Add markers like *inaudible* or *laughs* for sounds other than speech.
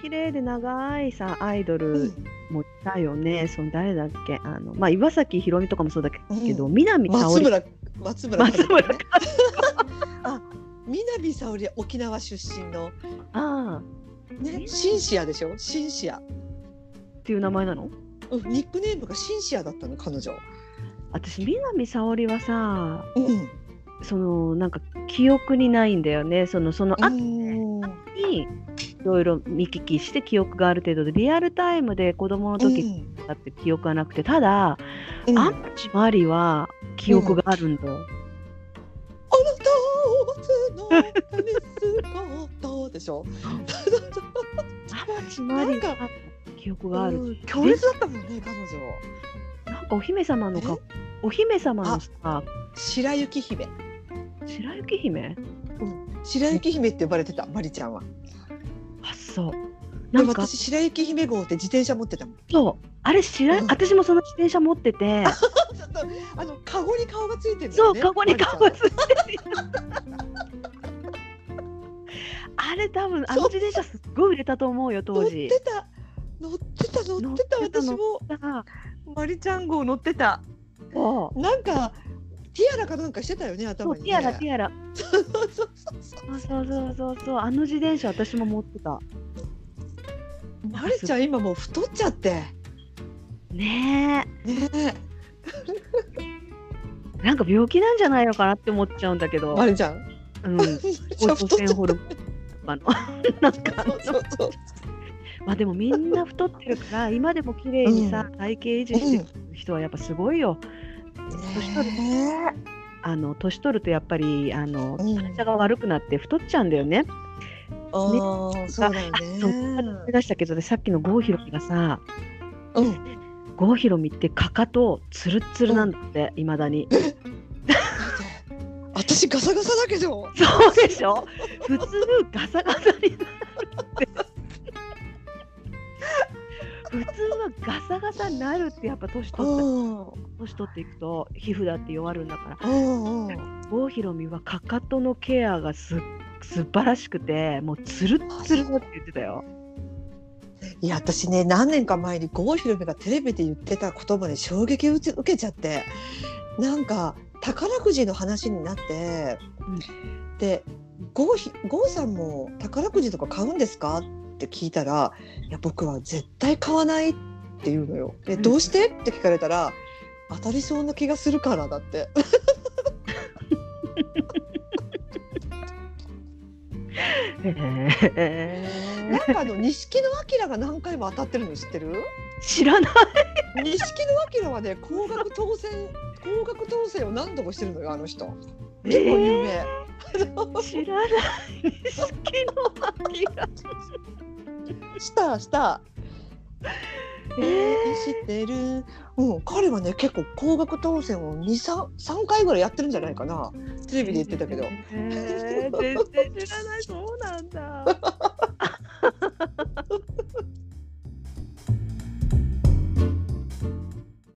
綺麗で長いさアイドうルん。もいたよね、その誰だっけ？あの、まあ、岩崎宏美とかもそうだけど、うん南沙織。松村松村ね *laughs* あ南沙織は沖縄出身の。ああねシンシアでしょ？シンシア、っていう名前なの？うん、ニックネームがシンシアだったの彼女私南沙織はさうん。そのなんか記憶にないんだよね。そのその後うんにいろいろ見聞きして記憶がある程度でリアルタイムで子供の時だって記憶がなくてただ、うん。アンチマリは記憶があるんだ。よ、あなたを姿でしょ？アンチマリは記憶がある、うん強烈だったもんね彼女。なんかお姫様のかお姫様のさ白雪姫。白雪姫？白雪姫って呼ばれてたマリちゃんは。あそう。でなんか私白雪姫号って自転車持ってたもん。そう。あれ知ら、うん。私もその自転車持ってて。*laughs* ちょっとあのカゴに顔がついてるんだそうよねカゴに顔がついてる。*laughs* あれ多分あの自転車すっごい売れたと思うよ当時。てた。乗ってた乗ってた乗ってた私も。さマリちゃん号乗ってた。なんかティアラかなんかしてたよね頭に、ね、ティアラティアラ。そうそうそうそうそう。あの自転車私も持ってた。まるちゃん今もう太っちゃって。ねえ。ねえ。*laughs* なんか病気なんじゃないのかなって思っちゃうんだけど。まるちゃん？うん。甲状腺ホルモンあの *laughs* なんか。まあでもみんな太ってるから今でも綺麗にさ、体型維持してる人はやっぱすごいよ、年取るねあの年取るとやっぱりあのうん。体が悪くなって太っちゃうんだよね。ああそうだよね。思い出したけどねさっきの郷ひろみがさうん。郷ひろみってかかとツルッツルなんだっていまだに。私ガサガサだけど。そうでしょ？普通ガサガサになるって。ガサガサになるってやっぱ年取ったうん。年取っていくと皮膚だって弱るんだから。うんうん。郷ひろみはかかとのケアがす素晴らしくてもうつるっつるだって言ってたよ。いや私ね何年か前に郷ひろみがテレビで言ってた言葉に衝撃を受けちゃってなんか宝くじの話になって、で郷ひ郷さんも宝くじとか買うんですか？って聞いたら「いや僕は絶対買わない」って言うのよ。でうんどうして？って聞かれたら「当たりそうな気がするから」だって。へなんかあの錦野旦が何回も当たってるの知ってる？ー知らない。錦野旦はね高額当選高額当選を何度もしてるのよあの人結構有名、知らない。錦野旦。したしたえー知ってるうん彼はね結構高額当選を23三回ぐらいやってるんじゃないかなテレビで言ってたけどえー、全然知らない。そうなんだ。*laughs*